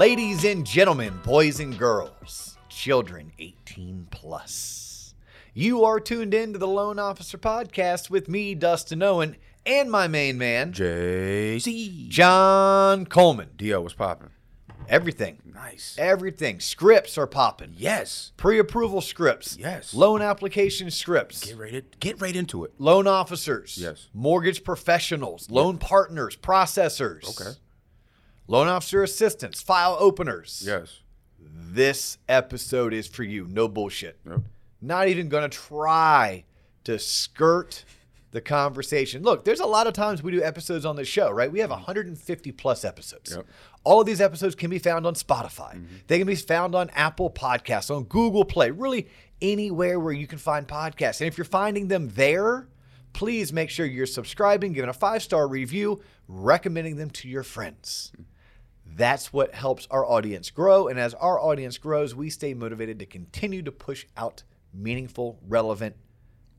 Ladies and gentlemen, boys and girls, children 18 plus. You are tuned in to the Loan Officer Podcast with me, Dustin Owen, and my main man, JC. John Coleman. D.O. was popping. Everything. Nice. Everything. Scripts are popping. Yes. Pre-approval scripts. Yes. Loan application scripts. Get right, get right into it. Loan officers. Yes. Mortgage professionals. Loan partners. Processors. Okay. Loan officer assistants. File openers. Yes. This episode is for you. No bullshit. Yep. Not even going to try to skirt the conversation. Look, there's a lot of times we do episodes on this show, right? We have mm-hmm. 150 plus episodes. Yep. All of these episodes can be found on Spotify. Mm-hmm. They can be found on Apple Podcasts, on Google Play, really anywhere where you can find podcasts. And if you're finding them there, please make sure you're subscribing, giving a five star review, recommending them to your friends. Mm-hmm. That's what helps our audience grow. And as our audience grows, we stay motivated to continue to push out meaningful, relevant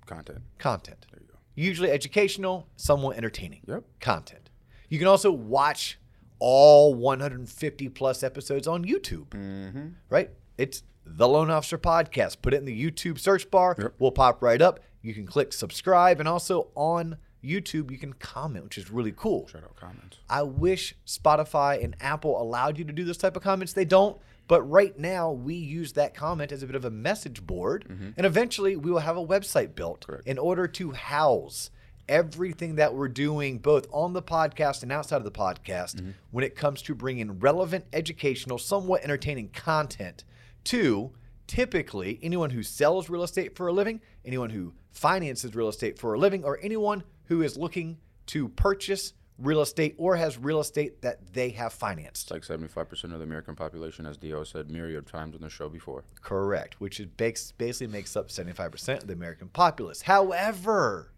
Content. content. There you go. Usually educational, somewhat entertaining Yep. content. You can also watch all 150 plus episodes on YouTube, Mm-hmm. right? It's the Loan Officer Podcast. Put it in the YouTube search bar, Yep. will pop right up. You can click subscribe, and also on YouTube, you can comment, which is really cool. Shout out comments. I wish Spotify and Apple allowed you to do this type of comments. They don't. But right now, we use that comment as a bit of a message board. Mm-hmm. And eventually, we will have a website built Correct. in order to house everything that we're doing, both on the podcast and outside of the podcast, mm-hmm. when it comes to bringing relevant, educational, somewhat entertaining content to typically anyone who sells real estate for a living, anyone who finances real estate for a living, or anyone who is looking to purchase real estate or has real estate that they have financed. It's like 75% of the American population, as D.O. said myriad times on the show before. Correct, which is basically makes up 75% of the American populace. However,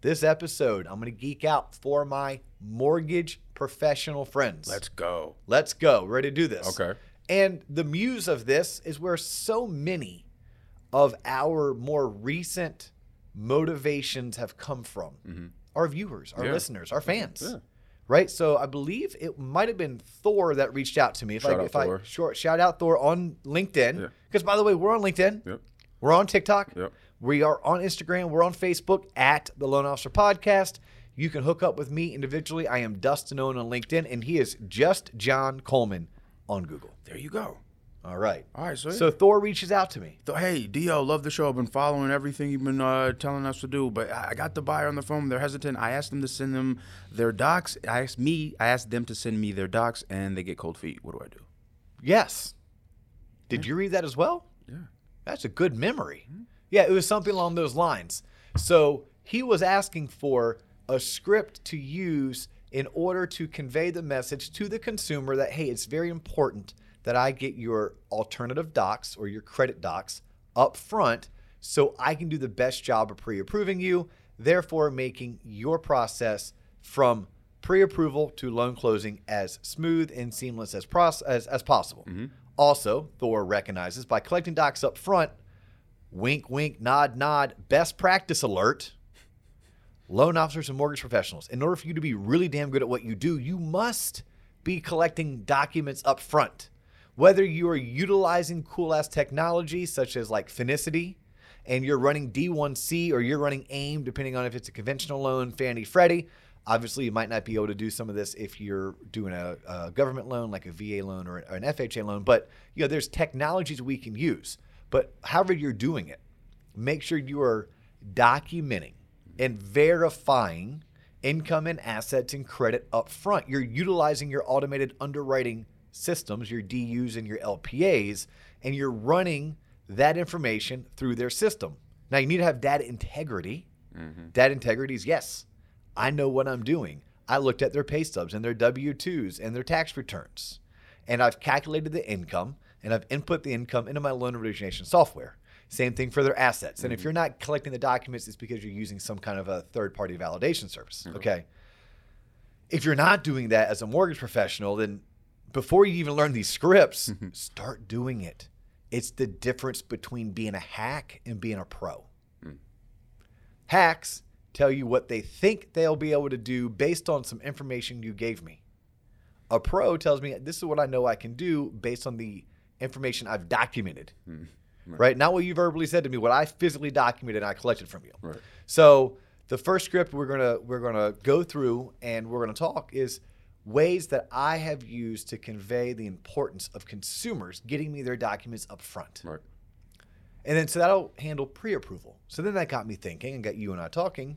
this episode, I'm going to geek out for my mortgage professional friends. Let's go. Let's go. Ready to do this. Okay. And the muse of this is where so many of our more recent motivations have come from. Our viewers, our Mm-hmm. Yeah. listeners, our fans. Yeah. Right? So I believe it might have been Thor that reached out to me. If Shout I out if Thor. I short, shout out Thor on LinkedIn. Because by the way, we're on LinkedIn. Yep. We're on TikTok. Yep. We are on Instagram. We're on Facebook at the Loan Officer Podcast. You can hook up with me individually. I am Dustin Owen on LinkedIn, and he is just John Coleman on Google. There you go. All right. All right, so, So Thor reaches out to me. Hey, D.O., love the show. I've been following everything you've been uh, telling us to do, but I I got the buyer on the phone. They're hesitant. I asked them to send them their docs. I asked me, I asked them to send me their docs, and they get cold feet. What do I do? Yes. Did you read that as well? Yeah. That's a good memory. Yeah, it was something along those lines. So he was asking for a script to use in order to convey the message to the consumer that, hey, it's very important that I get your alternative docs or your credit docs up front so I can do the best job of pre approving you, therefore making your process from pre approval to loan closing as smooth and seamless as, as, as possible. Mm-hmm. Also, Thor recognizes by collecting docs up front, wink, wink, nod, nod, best practice alert. Loan officers and mortgage professionals, in order for you to be really damn good at what you do, you must be collecting documents up front. Whether you are utilizing cool ass technology such as like Finicity and you're running D1C or you're running AIM, depending on if it's a conventional loan, Fannie Freddie. Obviously, you might not be able to do some of this if you're doing a, a government loan like a VA loan or an FHA loan. But you know, there's technologies we can use. But however you're doing it, make sure you are documenting and verifying income and assets and credit up front. You're utilizing your automated underwriting systems, your DUs and your LPAs, and you're running that information through their system. Now, you need to have data integrity. Mm-hmm. Data integrity is yes, I know what I'm doing. I looked at their pay stubs and their W 2s and their tax returns, and I've calculated the income and I've input the income into my loan origination software. Same thing for their assets. And if mm-hmm. you're not collecting the documents, it's because you're using some kind of a third party validation service. Mm-hmm. Okay. If you're not doing that as a mortgage professional, then before you even learn these scripts, start doing it. It's the difference between being a hack and being a pro. Hacks tell you what they think they'll be able to do based on some information you gave me. A pro tells me this is what I know I can do based on the information I've documented. Hmm. Right. Not what you verbally said to me, what I physically documented and I collected from you. Right. So the first script we're gonna we're gonna go through and we're gonna talk is ways that I have used to convey the importance of consumers getting me their documents up front. Right. And then so that'll handle pre-approval. So then that got me thinking and got you and I talking.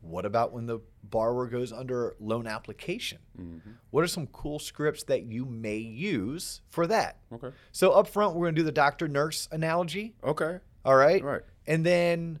What about when the borrower goes under loan application? Mm-hmm. What are some cool scripts that you may use for that? Okay. So up front, we're going to do the doctor nurse analogy. Okay. All right. Right. And then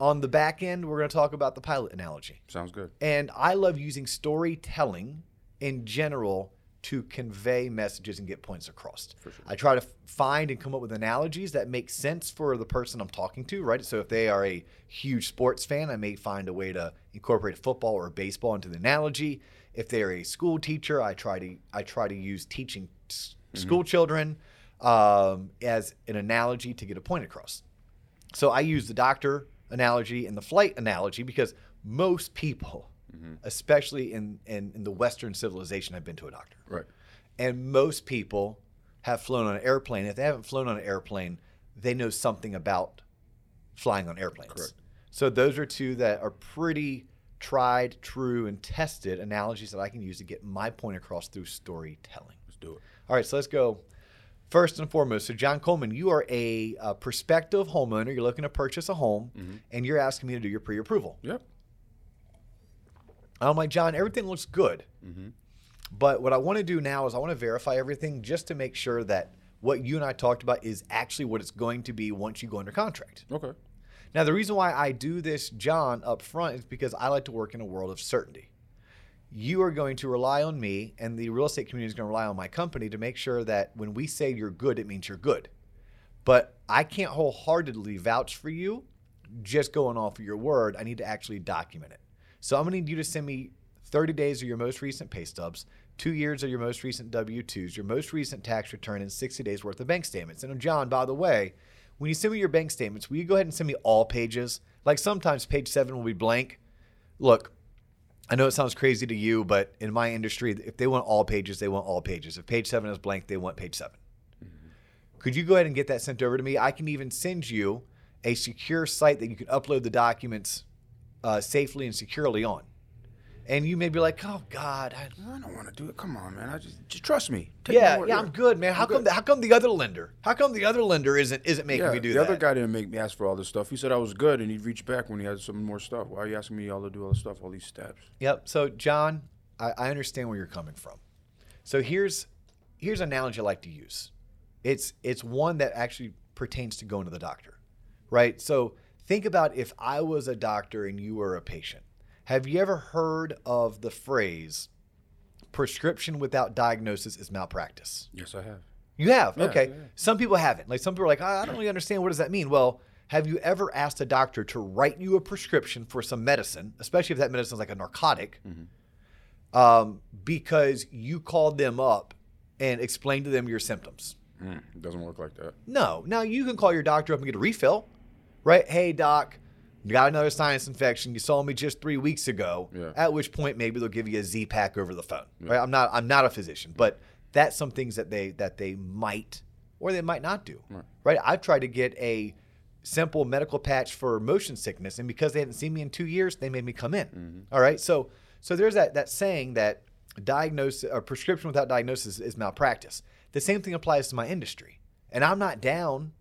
on the back end, we're going to talk about the pilot analogy. Sounds good. And I love using storytelling in general to convey messages and get points across. Sure. I try to find and come up with analogies that make sense for the person I'm talking to, right? So if they are a huge sports fan, I may find a way to incorporate football or baseball into the analogy. If they're a school teacher, I try to I try to use teaching s- school children um, as an analogy to get a point across. So I use the doctor analogy and the flight analogy because most people, especially in, in, in the Western civilization, I've been to a doctor. Right. And most people have flown on an airplane. If they haven't flown on an airplane, they know something about flying on airplanes. Correct. So those are two that are pretty tried, true, and tested analogies that I can use to get my point across through storytelling. Let's do it. All right, so let's go. First and foremost, so John Coleman, you are a, uh prospective homeowner. You're looking to purchase a home, and you're asking me to do your pre-approval. Yep. I'm like, John, everything looks good, Mm-hmm. but what I want to do now is I want to verify everything just to make sure that what you and I talked about is actually what it's going to be once you go under contract. Okay. Now, the reason why I do this, John, up front is because I like to work in a world of certainty. You are going to rely on me, and the real estate community is going to rely on my company to make sure that when we say you're good, it means you're good. But I can't wholeheartedly vouch for you just going off of your word. I need to actually document it. So I'm going to need you to send me 30 days of your most recent pay stubs, two years of your most recent W 2s, your most recent tax return, and 60 days worth of bank statements. And uh, John, by the way, when you send me your bank statements, will you go ahead and send me all pages? Like sometimes page seven will be blank. Look, I know it sounds crazy to you, but in my industry, if they want all pages, they want all pages. If page seven is blank, they want page 7 mm-hmm. Could you go ahead and get that sent over to me? I can even send you a secure site that you can upload the documents uh, safely and securely on. And you may be like, "Oh God, I, I don't want to do it. Come on, man. I just just trust me. Take yeah, yeah, I'm good, man. How come? The, how come the other lender? How come the other lender isn't isn't making Yeah, me do the that? The other guy didn't make me ask for all this stuff. He said I was good, and he'd reach back when he had some more stuff. Why are you asking me all to do all this stuff, all these steps? Yep. So, John, I, I understand where you're coming from. So here's here's an analogy I like to use. It's it's one that actually pertains to going to the doctor, right? So think about if I was a doctor and you were a patient. Have you ever heard of the phrase "prescription without diagnosis is malpractice"? Yes, I have. You have. Yeah, okay. yeah. Some people haven't. Like some people are like, I I don't really understand. What does that mean? Well, have you ever asked a doctor to write you a prescription for some medicine, especially if that medicine is like a narcotic, Mm-hmm. um, because you called them up and explained to them your symptoms? Mm, it doesn't work like that. No. Now you can call your doctor up and get a refill, right? Hey, doc, you got another sinus infection. You saw me just three weeks ago. Yeah. At which point maybe they'll give you a Z pack over the phone. Right? I'm not I'm not a physician, but that's some things that they that they might or they might not do. Right. Right? I've tried to get a simple medical patch for motion sickness, and because they hadn't seen me in two years, they made me come in. Mm-hmm. All right. So so there's that that saying that diagnosis or prescription without diagnosis is malpractice. The same thing applies to my industry. And I'm not down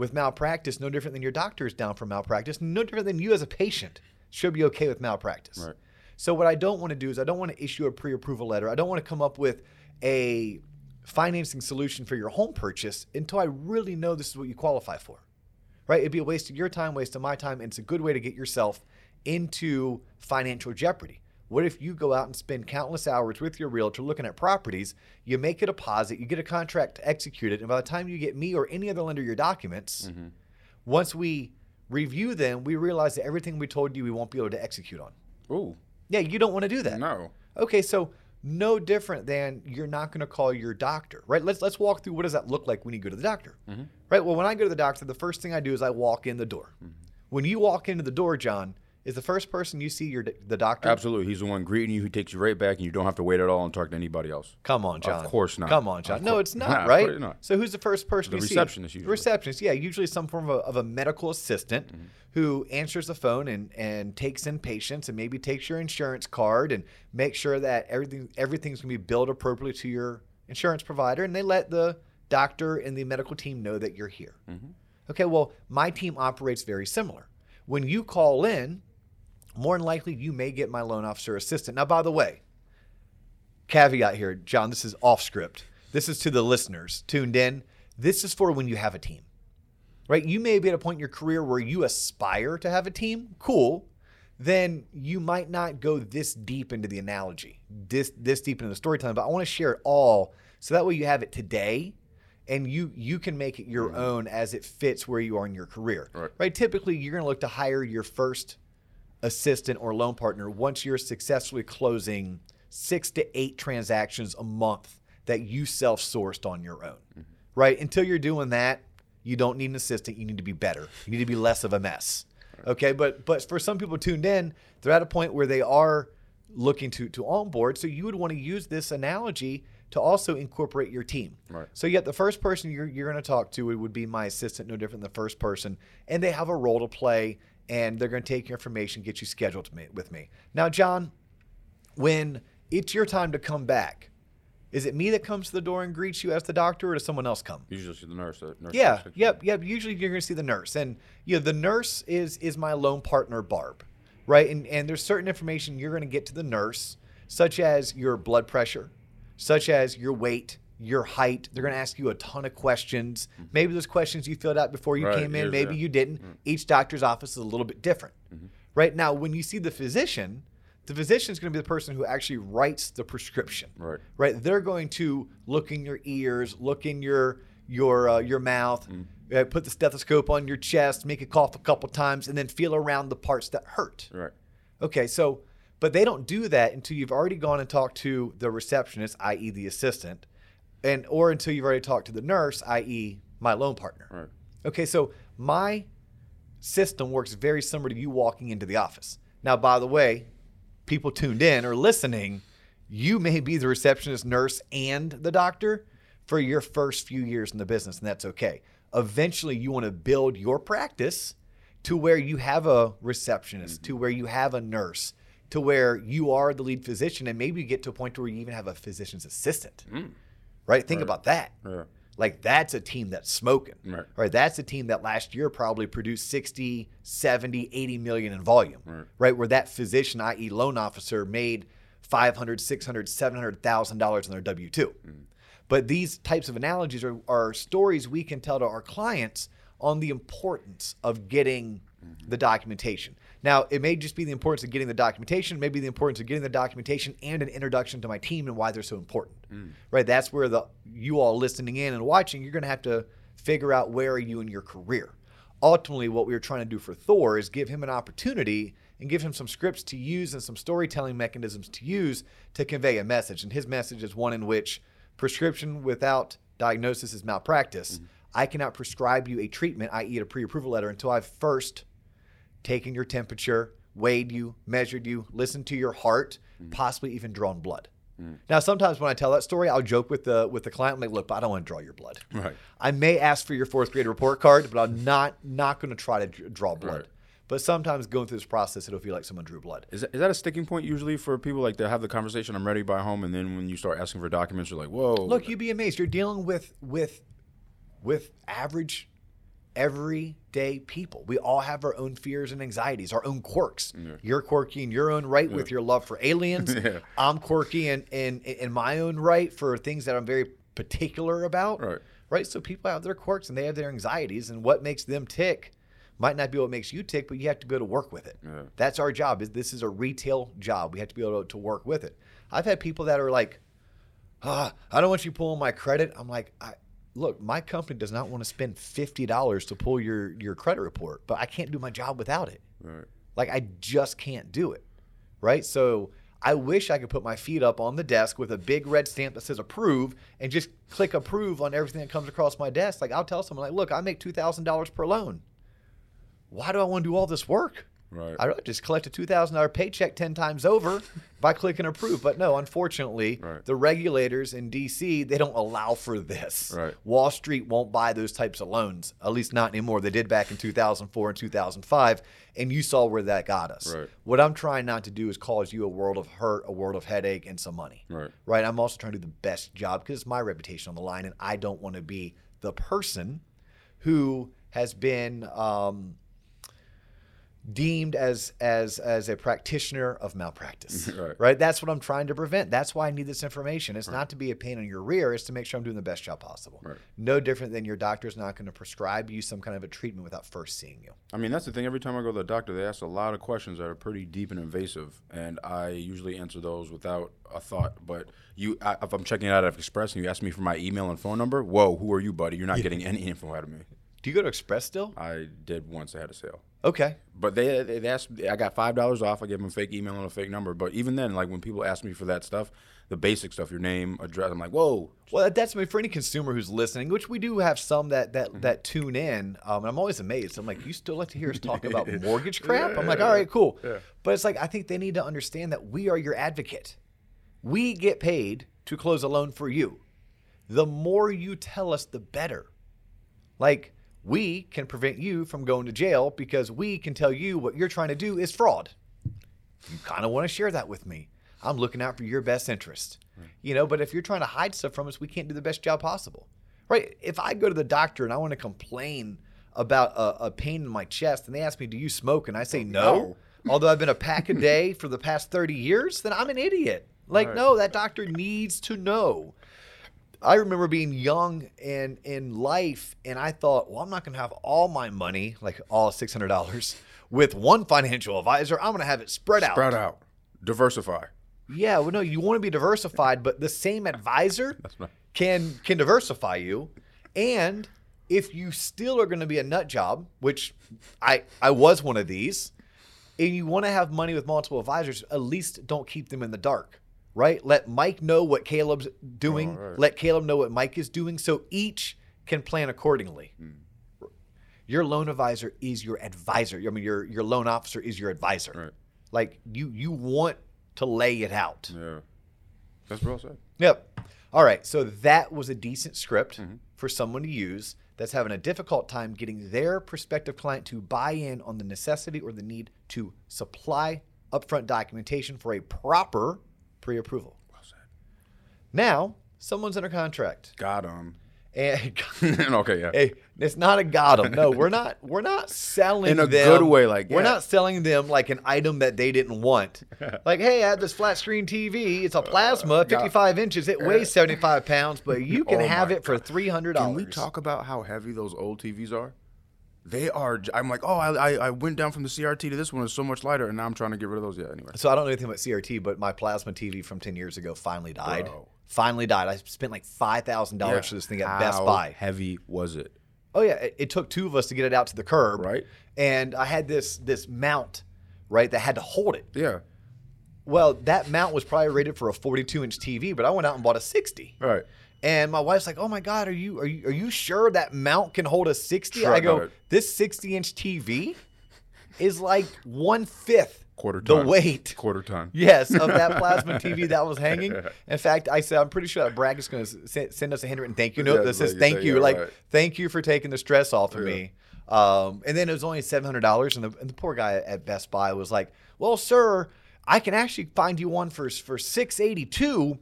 with malpractice, no different than your doctor is down for malpractice, no different than you as a patient should be okay with malpractice. Right. So what I don't want to do is I don't want to issue a pre-approval letter. I don't want to come up with a financing solution for your home purchase until I really know this is what you qualify for. Right? It'd be a waste of your time, waste of my time, and it's a good way to get yourself into financial jeopardy. What if you go out and spend countless hours with your realtor looking at properties, you make a deposit, you get a contract to execute it, and by the time you get me or any other lender your documents, Mm-hmm. once we review them, we realize that everything we told you we won't be able to execute on. Ooh, Yeah, you don't want to do that. no. Okay, so no different than you're not going to call your doctor, right? Let's let's walk through what does that look like when you go to the doctor, right? Well, when I go to the doctor, the first thing I do is I walk in the door. When you walk into the door, John, is the first person you see your the doctor? Absolutely. He's the one greeting you. He takes you right back, and you don't have to wait at all and talk to anybody else. Come on, John. Of course not. Come on, John. Of No, it's not, Nah, right? not. So who's the first person The you see? receptionist The usually. receptionist, yeah, usually some form of a, of a medical assistant Mm-hmm. who answers the phone and, and takes in patients and maybe takes your insurance card and make sure that everything everything's gonna be billed appropriately to your insurance provider and they let the doctor and the medical team know that you're here. Mm-hmm. Okay, well, my team operates very similar. When you call in, more than likely you may get my loan officer assistant. Now, by the way, caveat here, John, this is off script. This is to the listeners tuned in. This is for when you have a team, right? You may be at a point in your career where you aspire to have a team. Cool. Then you might not go this deep into the analogy, this this deep into the storytelling. But I want to share it all so that way you have it today, and you you can make it your mm-hmm. own as it fits where you are in your career. Right. Typically, you're going to look to hire your first assistant or loan partner once you're successfully closing six to eight transactions a month that you self sourced on your own, mm-hmm. right? Until you're doing that, you don't need an assistant. You need to be better. You need to be less of a mess. Okay, but but for some people tuned in, they're at a point where they are looking to to onboard. So you would want to use this analogy to also incorporate your team. Right. So yet the first person you're, you're going to talk to would be my assistant, no different than the first person, and they have a role to play, and they're going to take your information, get you scheduled to me, with me. Now, John, when it's your time to come back, is it me that comes to the door and greets you as the doctor, or does someone else come? Usually see the nurse. uh, nurse Yeah, yep, yep. Usually you're going to see the nurse, and you know the nurse is is my loan partner, Barb, right? And and there's certain information you're going to get to the nurse, such as your blood pressure, such as your weight, your height. They're going to ask you a ton of questions. Maybe those questions you filled out before you Right, came in, maybe that. you didn't. Each doctor's office is a little bit different, right? Now, when you see the physician, the physician is going to be the person who actually writes the prescription Right. right? They're going to look in your ears, look in your your uh, your mouth, uh, put the stethoscope on your chest, make it cough a couple times, and then feel around the parts that hurt. Right. Okay, so but they don't do that until you've already gone and talked to the receptionist, i.e., the assistant, and or until you've already talked to the nurse, i.e., my loan partner. Right. Okay, so my system works very similar to you walking into the office. Now, by the way, people tuned in or listening, you may be the receptionist, nurse, and the doctor for your first few years in the business, and that's okay. Eventually, you want to build your practice to where you have a receptionist, to mm-hmm. where you have a nurse, to where you are the lead physician, and maybe you get to a point where you even have a physician's assistant. Mm. Right? Think about that. Yeah. Like that's a team that's smoking. Right. Right. That's a team that last year probably produced 60, 70, 80 million in volume. Right. Where that physician, i.e. loan officer, made 500, 600, 700,000 dollars in their W2. Mm. But these types of analogies are, are stories we can tell to our clients on the importance of getting mm-hmm. the documentation. Now, it may just be the importance of getting the documentation, maybe the importance of getting the documentation and an introduction to my team and why they're so important. Mm. Right? That's where the you all listening in and watching, you're going to have to figure out where are you in your career. Ultimately, what we were trying to do for Thor is give him an opportunity and give him some scripts to use and some storytelling mechanisms to use to convey a message. And his message is one in which prescription without diagnosis is malpractice. Mm-hmm. I cannot prescribe you a treatment, i.e., a pre approval letter, until I've first taken your temperature, weighed you, measured you, listened to your heart, mm. possibly even drawn blood. Mm. Now, sometimes when I tell that story, I'll joke with the with the client, I'm like, "Look, I don't want to draw your blood. Right. I may ask for your fourth grade report card, but I'm not not going to try to draw blood. Right. But sometimes going through this process, it'll feel like someone drew blood. Is that, is that a sticking point usually for people? Like they have the conversation, I'm ready buy home, and then when you start asking for documents, you're like, whoa. Look, you'd be amazed. You're dealing with with with average everyday people. We all have our own fears and anxieties, our own quirks. You're quirky in your own right with your love for aliens. Yeah. I'm quirky in, in in my own right for things that I'm very particular about. Right. Right. So people have their quirks and they have their anxieties, and what makes them tick might not be what makes you tick, but you have to be able to work with it. Yeah. That's our job. Is this is a retail job. We have to be able to, to work with it. I've had people that are like, ah, I don't want you pulling my credit. I'm like, I, look, my company does not want to spend fifty dollars to pull your your credit report, but I can't do my job without it. Right. Like I just can't do it. Right? So I wish I could put my feet up on the desk with a big red stamp that says approve and just click approve on everything that comes across my desk. Like I'll tell someone like, look, I make two thousand dollars per loan. Why do I want to do all this work? Right. I'd rather just collect a two thousand dollar paycheck ten times over by clicking approve. But no, unfortunately, Right. the regulators in DC they don't allow for this. Right. Wall Street won't buy those types of loans, at least not anymore. They did back in two thousand four and two thousand five, and you saw where that got us. Right. What I'm trying not to do is cause you a world of hurt, a world of headache, and some money. Right. Right. I'm also trying to do the best job because it's my reputation on the line, and I don't want to be the person who has been um, deemed as as as a practitioner of malpractice. Right. That's what I'm trying to prevent. That's why I need this information. It's not to be a pain in your rear. It's to make sure I'm doing the best job possible. Right. No different than your doctor's not going to prescribe you some kind of a treatment without first seeing you. I mean, that's the thing. Every time I go to the doctor, they ask a lot of questions that are pretty deep and invasive, and I usually answer those without a thought. But you, I, if I'm checking it out at Express and you ask me for my email and phone number, whoa, who are you, buddy? You're not getting any info out of me. Do you go to Express still? I did once. I had a sale. Okay. But they they asked. I got five dollars off. I gave them a fake email and a fake number. But even then, like when people ask me for that stuff, the basic stuff, your name, address, I'm like, whoa. Well, that's for any consumer who's listening, which we do have some that that Mm-hmm. that tune in. Um, and I'm always amazed. I'm like, you still like to hear us talk about mortgage crap? I'm like, all right, cool. Yeah. But it's like I think they need to understand that we are your advocate. We get paid to close a loan for you. The more you tell us, the better. Like we can prevent you from going to jail because we can tell you what you're trying to do is fraud. You kind of want to share that with me. I'm looking out for your best interest. You know, but if you're trying to hide stuff from us, we can't do the best job possible. Right? If I go to the doctor and I want to complain about a, a pain in my chest and they ask me, "Do you smoke?" and I say no, although I've been a pack a day for the past 30 years, then I'm an idiot. Like, Right. no, that doctor needs to know. I remember being young and in life, and I thought, well, I'm not going to have all my money, like all $600, with one financial advisor. I'm going to have it spread out. Sprout out, diversify. Yeah, well, no, you want to be diversified, but the same advisor can can diversify you. And if you still are going to be a nut job, which I I was one of these, and you want to have money with multiple advisors, at least don't keep them in the dark, right? Let Mike know what Caleb's doing. Right. Let Caleb know what Mike is doing, so each can plan accordingly. Hmm. Your loan advisor is your advisor. I mean, your your loan officer is your advisor. Right. Like you you want to lay it out. Yeah. That's well said. Yep. All right. So that was a decent script Mm-hmm. for someone to use that's having a difficult time getting their prospective client to buy in on the necessity or the need to supply upfront documentation for a proper pre approval. Well said. Now, someone's under contract. Got him. And okay, yeah. Hey, it's not a got 'em. No, we're not. We're not selling In a them- good way, like, we're not selling them like an item that they didn't want. like, hey, I have this flat screen TV. It's a plasma, uh, 55 inches. It weighs 75 pounds, but you oh can Oh have it for $300. Can we talk about how heavy those old TVs are? They are. I'm like, oh, I, I, I went down from the CRT to this one. It's so much lighter, and now I'm trying to get rid of those. Yeah. Anyway. So I don't know anything about CRT, but my plasma TV from 10 years ago finally died. Bro. Finally died. I spent like $5,000 for this thing at Best How Buy. Heavy was it? Oh yeah, it, it took two of us to get it out to the curb. Right. And I had this this mount, right, that had to hold it. Yeah. Well, that mount was probably rated for a 42 inch TV, but I went out and bought a 60. Right. And my wife's like, "Oh my God, are you are you are you sure that mount can hold a 60?" Sure, I go, "This 60 inch TV is like one fifth Quarter the ton. weight." Quarter ton. Yes, of that plasma TV that was hanging. In fact, I said I'm pretty sure that Bragg is going to send us a handwritten thank you note Yeah, that says like, thank you, yeah, like right. thank you for taking the stress off of Yeah. me. Um, and then it was only seven hundred dollars, and the and the poor guy at Best Buy was like, "Well, sir, I can actually find you one for for six eighty two.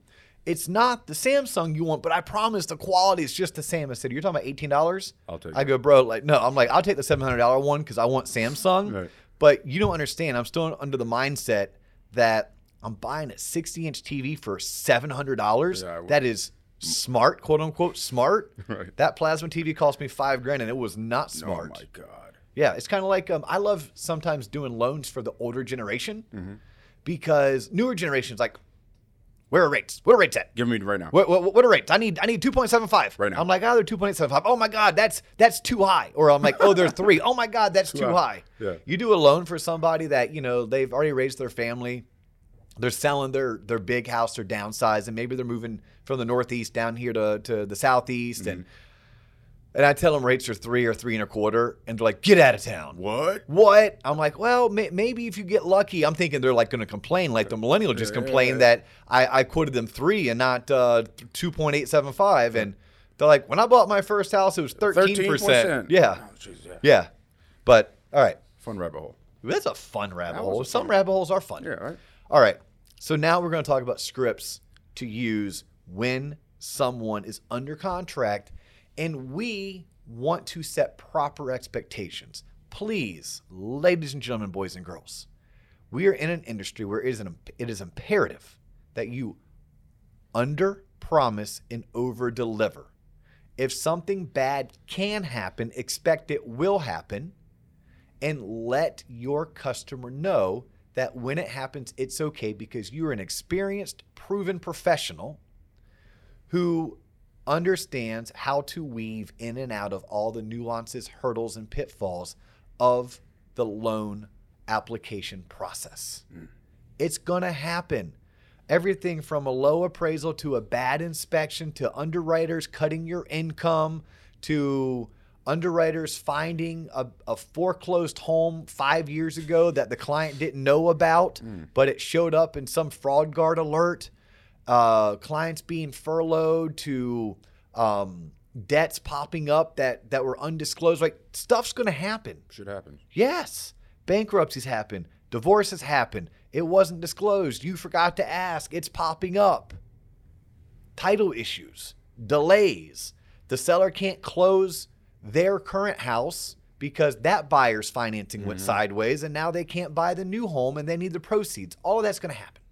It's not the Samsung you want, but I promise the quality is just the same." I said, "You're talking about eighteen dollars?" I'll take I go, bro, like no. I'm like, I'll take the seven hundred dollar one because I want Samsung. Right. But you don't understand. I'm still under the mindset that I'm buying a 60 inch TV for seven hundred dollars. Yeah, that is smart, quote unquote smart. Right. That plasma TV cost me five grand, and it was not smart. Oh my god. Yeah, it's kind of like um, I love sometimes doing loans for the older generation Mm-hmm. because newer generations like, where are rates? What are rates at? Give me right now. What, what, what are rates? I need I need two point seven five. Right now. I'm like, oh, they're two point seven five. Oh my god, that's that's too high. Or I'm like, oh, they're three. Oh my god, that's too, high. high. Yeah. You do a loan for somebody that you know they've already raised their family. They're selling their their big house, they're downsizing. Maybe they're moving from the northeast down here to to the southeast, mm-hmm. and And I tell them rates are three or three and a quarter, and they're like, "Get out of town." What? What? I'm like, well, may- maybe if you get lucky, I'm thinking they're like going to complain, like the millennial just Yeah, complained yeah. that I, I quoted them three and not uh, 2.875. And they're like, when I bought my first house, it was 13%. 13%. Yeah. Oh, jeez, yeah. Yeah. But, all right. Fun rabbit hole. That's a fun rabbit hole. Some fun- rabbit holes are fun. Yeah, right. All right. So now we're going to talk about scripts to use when someone is under contract and we want to set proper expectations. Please, ladies and gentlemen, boys and girls, we are in an industry where it is, an, it is imperative that you under promise and over deliver. If something bad can happen, expect it will happen and let your customer know that when it happens, it's okay because you're an experienced, proven professional who understands how to weave in and out of all the nuances, hurdles, and pitfalls of the loan application process. Mm. It's going to happen. Everything from a low appraisal to a bad inspection to underwriters cutting your income to underwriters finding a, a foreclosed home five years ago that the client didn't know about, mm. but it showed up in some FraudGuard alert. Uh, clients being furloughed to um, debts popping up that that were undisclosed. Like stuff's going to happen. Should happen. Yes. Bankruptcies happen. Divorces happen. It wasn't disclosed. You forgot to ask. It's popping up. Title issues, delays. The seller can't close their current house because that buyer's financing went sideways and now they can't buy the new home and they need the proceeds. All of that's going to happen.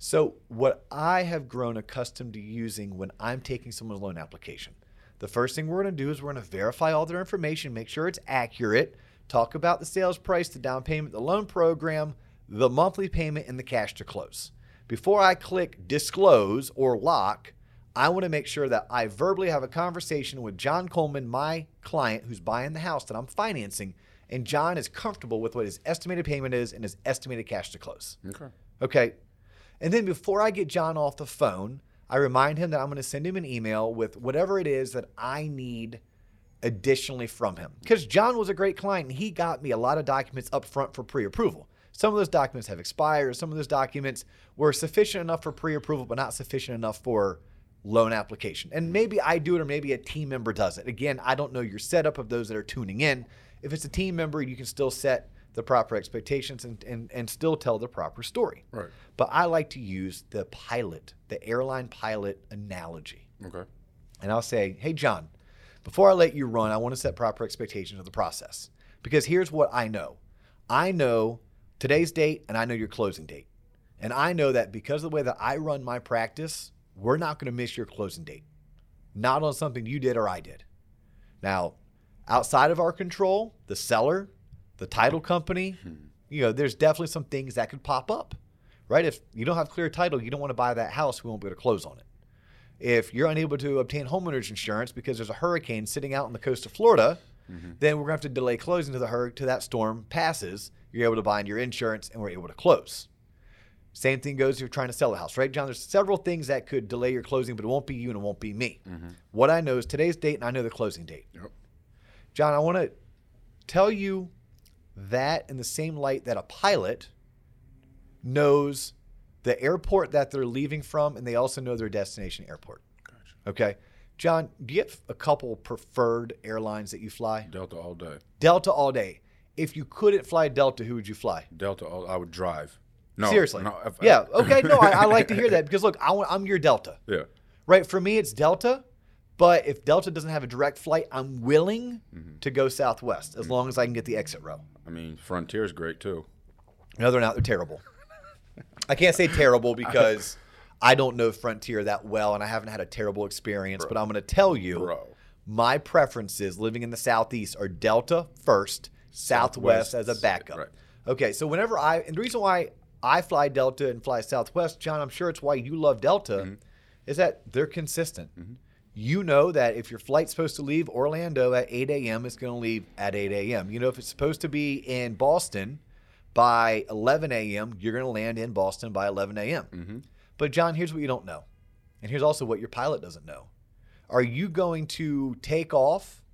So, what I have grown accustomed to using when I'm taking someone's loan application, the first thing we're going to do is we're going to verify all their information, make sure it's accurate, talk about the sales price, the down payment, the loan program, the monthly payment, and the cash to close. Before I click disclose or lock, I want to make sure that I verbally have a conversation with John Coleman, my client who's buying the house that I'm financing, and John is comfortable with what his estimated payment is and his estimated cash to close. Okay. Okay. And then before I get John off the phone, I remind him that I'm going to send him an email with whatever it is that I need additionally from him. Because John was a great client and he got me a lot of documents up front for pre approval. Some of those documents have expired, some of those documents were sufficient enough for pre approval, but not sufficient enough for loan application. And maybe I do it or maybe a team member does it. Again, I don't know your setup of those that are tuning in. If it's a team member, you can still set the proper expectations and, and, and still tell the proper story. Right. But I like to use the pilot, the airline pilot analogy. Okay. And I'll say, hey, John, before I let you run, I want to set proper expectations of the process. Because here's what I know I know today's date and I know your closing date. And I know that because of the way that I run my practice, we're not going to miss your closing date. Not on something you did or I did. Now, outside of our control, the seller, the title company, hmm. you know, there's definitely some things that could pop up, right? If you don't have clear title, you don't want to buy that house, we won't be able to close on it. If you're unable to obtain homeowners insurance because there's a hurricane sitting out on the coast of Florida, mm-hmm. then we're going to have to delay closing to the hur- to that storm passes. You're able to bind your insurance and we're able to close. Same thing goes if you're trying to sell a house, right, John? There's several things that could delay your closing, but it won't be you and it won't be me. Mm-hmm. What I know is today's date and I know the closing date. Yep. John, I want to tell you that in the same light that a pilot knows the airport that they're leaving from and they also know their destination airport. Gotcha. Okay. John, do you have a couple preferred airlines that you fly? Delta all day. Delta all day. If you couldn't fly Delta, who would you fly? Delta all. I would drive. No. Seriously. no, if- yeah. Okay. No, I, I like to hear that because look, I want, I'm your Delta, Yeah. right? For me, it's Delta. But if Delta doesn't have a direct flight, I'm willing mm-hmm. to go Southwest as mm-hmm. long as I can get the exit row. I mean, Frontier's great too. No, they're not. They're terrible. I can't say terrible because I don't know Frontier that well and I haven't had a terrible experience. But I'm going to tell you, Bro. my preferences living in the Southeast are Delta first, Southwest, Southwest, as a backup. right. Okay, so whenever I, and the reason why I fly Delta and fly Southwest, John, I'm sure it's why you love Delta, Mm-hmm. is that they're consistent. You know that if your flight's supposed to leave Orlando at 8 a.m., it's going to leave at 8 a.m. You know, if it's supposed to be in Boston by 11 a.m., you're going to land in Boston by 11 a.m. Mm-hmm. But, John, here's what you don't know. And here's also what your pilot doesn't know. Are you going to take off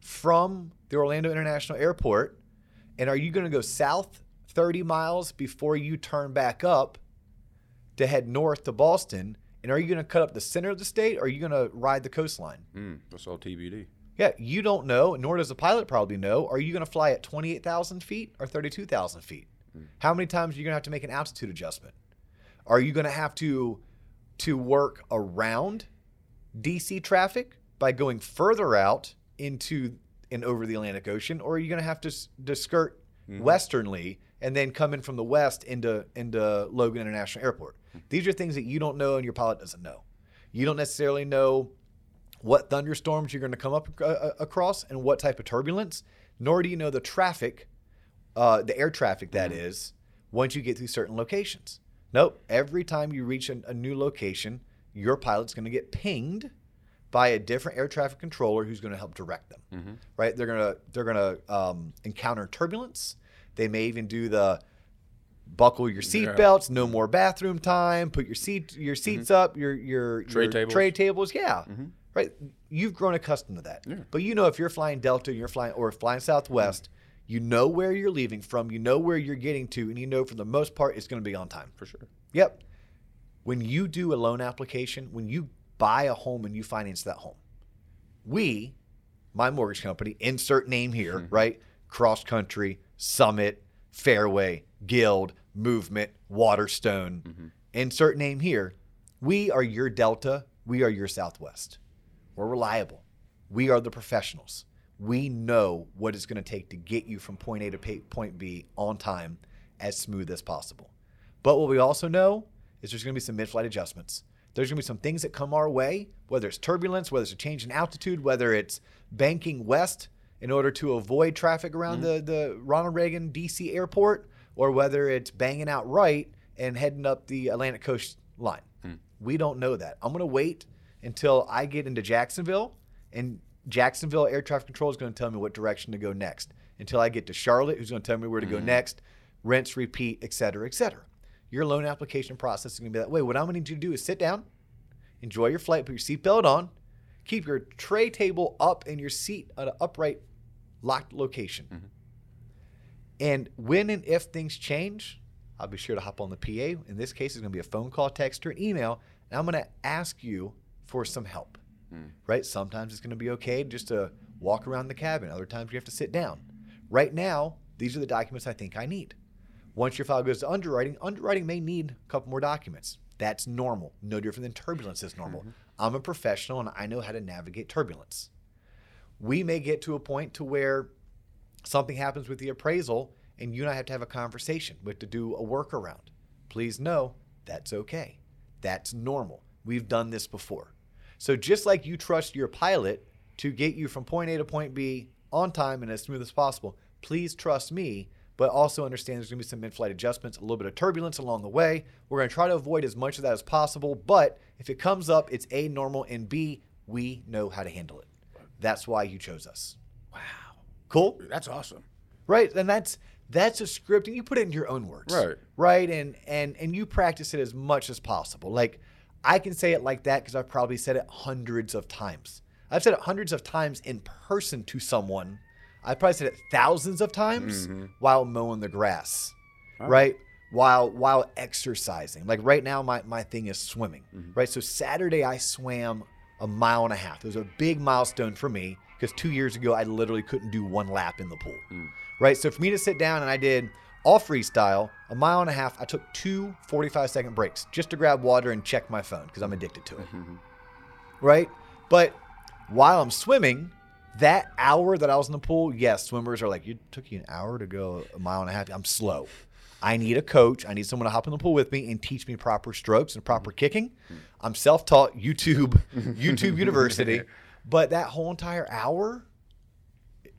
from the Orlando International Airport and are you going to go south 30 miles before you turn back up to head north to Boston? And are you going to cut up the center of the state or are you going to ride the coastline? Mm, that's all TBD. Yeah, you don't know, nor does the pilot probably know. Are you going to fly at 28,000 feet or 32,000 feet? How many times are you going to have to make an altitude adjustment? Are you going to have to to work around DC traffic by going further out into and over the Atlantic Ocean, or are you going to have to, to skirt westernly and then come in from the west into into Logan International Airport? These are things that you don't know and your pilot doesn't know. You don't necessarily know what thunderstorms you're going to come up uh, uh, across and what type of turbulence, nor do you know the traffic, uh, the air traffic that is, once you get through certain locations. Nope. Every time you reach an, a new location, your pilot's going to get pinged by a different air traffic controller who's going to help direct them. Right? They're going to they're going to um, encounter turbulence. They may even do the buckle your Yeah. seatbelts, no more bathroom time, put your seat your mm-hmm. seats up, your your Tray your tables. tray tables, yeah. Mm-hmm. Right? You've grown accustomed to that. Yeah. But you know if you're flying Delta, you're flying or flying Southwest, you know where you're leaving from, you know where you're getting to, and you know for the most part it's going to be on time. For sure. Yep. When you do a loan application, when you buy a home and you finance that home, we, my mortgage company, insert name here, mm-hmm. right? Cross Country, Summit, Fairway, Guild, Movement, Waterstone, insert mm-hmm. name here. We are your Delta. We are your Southwest. We're reliable. We are the professionals. We know what it's going to take to get you from point A to point B on time as smooth as possible. But what we also know is there's going to be some mid flight adjustments. There's going to be some things that come our way, whether it's turbulence, whether it's a change in altitude, whether it's banking west in order to avoid traffic around mm-hmm. the, the Ronald Reagan DC airport, or whether it's banging out right and heading up the Atlantic coast line. Hmm. We don't know that. I'm going to wait until I get into Jacksonville, and Jacksonville air traffic control is going to tell me what direction to go next. Until I get to Charlotte, who's going to tell me where to go hmm. next, rinse, repeat, et cetera, et cetera. Your loan application process is going to be that way. What I'm going to need you to do is sit down, enjoy your flight, put your seatbelt on, keep your tray table up and your seat at an upright, locked location. Mm-hmm. And when and if things change, I'll be sure to hop on the PA. In this case, it's going to be a phone call, text, or an email. And I'm going to ask you for some help. Hmm. Right? Sometimes it's going to be okay just to walk around the cabin. Other times you have to sit down. Right now, these are the documents I think I need. Once your file goes to underwriting, underwriting may need a couple more documents. That's normal. No different than turbulence is normal. Mm-hmm. I'm a professional and I know how to navigate turbulence. We may get to a point to where something happens with the appraisal and you and I have to have a conversation. We have to do a workaround. Please know that's okay. That's normal. We've done this before. So just like you trust your pilot to get you from point A to point B on time and as smooth as possible, please trust me, but also understand there's going to be some mid-flight adjustments, a little bit of turbulence along the way. We're going to try to avoid as much of that as possible, but if it comes up, it's A normal and B we know how to handle it. That's why you chose us. Wow. Cool? That's awesome. right? And that's that's a script and you put it in your own words. Right. right? And and and you practice it as much as possible. Like i can say it like that because i've probably said it hundreds of times. I've said it hundreds of times in person to someone. I've probably said it thousands of times mm-hmm. while mowing the grass. Right? While while exercising. Like right now my, my thing is swimming. Mm-hmm. Right? So saturday i swam a mile and a half. It was a big milestone for me because two years ago i literally couldn't do one lap in the pool. Hmm. Right? So for me to sit down and i did all freestyle a mile and a half i took two 45 second breaks just to grab water and check my phone because i'm addicted to it. Mm-hmm. Right? But while i'm swimming that hour that i was in the pool yes swimmers are like you took you an hour to go a mile and a half? I'm slow. I need a coach. I need someone to hop in the pool with me and teach me proper strokes and proper mm-hmm. kicking. I'm self-taught youtube youtube university but that whole entire hour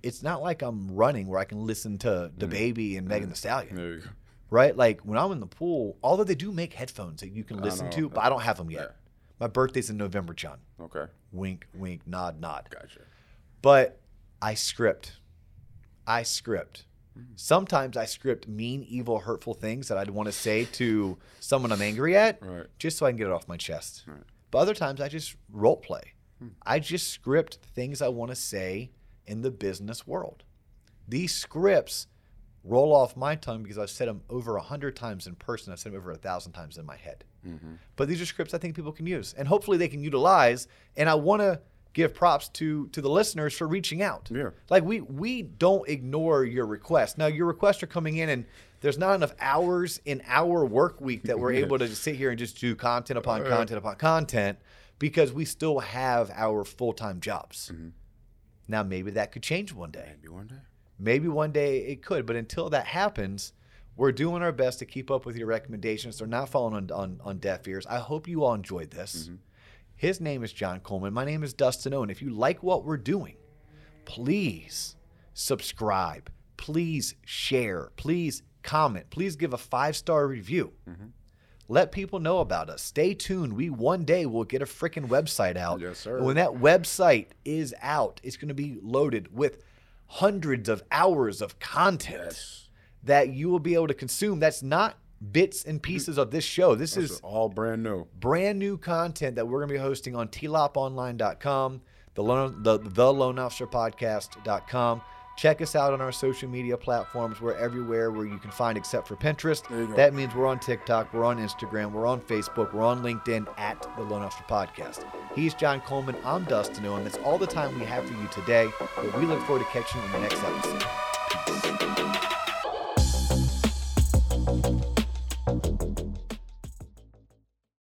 it's not like i'm running where i can listen to DaBaby and Megan Thee Stallion There you go. right? Like when I'm in the pool, although they do make headphones that you can listen to, but I don't have them yet. Yeah. My birthday's in November, John. Okay. Wink, wink, nod, nod. Gotcha. But I script. I script. Mm-hmm. Sometimes I script mean, evil, hurtful things that I'd want to say to someone I'm angry at, Right. just so I can get it off my chest. But other times I just role play. I just script things I want to say in the business world. These scripts roll off my tongue because I've said them over a hundred times in person. I've said them over a thousand times in my head. Mm-hmm. But these are scripts I think people can use, and hopefully they can utilize. And I want to give props to to the listeners for reaching out. Yeah. Like we we don't ignore your requests. Now your requests are coming in and there's not enough hours in our work week that we're able to just sit here and just do content upon content upon content because we still have our full-time jobs. Mm-hmm. Now maybe that could change one day. Maybe one day. Maybe one day it could, but until that happens, we're doing our best to keep up with your recommendations. They're not falling on, on, on deaf ears. I hope you all enjoyed this. Mm-hmm. His name is John Coleman. My name is Dustin Owen. If you like what we're doing, please subscribe. Please share. Please comment. Please give a five star review. Mm-hmm. Let people know about us. Stay tuned. We one day will get a freaking website out. Yes, sir. And when that website is out, it's going to be loaded with hundreds of hours of content Yes. that you will be able to consume. That's not bits and pieces of this show. This is is all brand new. brand new content that we're going to be hosting on tloponline.com, the loan, the the loan officer podcast.com. Check us out on our social media platforms. We're everywhere where you can find except for Pinterest. There you go. That means we're on TikTok, we're on Instagram, we're on Facebook, we're on LinkedIn at the Loan Officer Podcast. He's John Coleman. I'm Dustin Owen. That's all the time we have for you today, but we look forward to catching you in the next episode. Peace.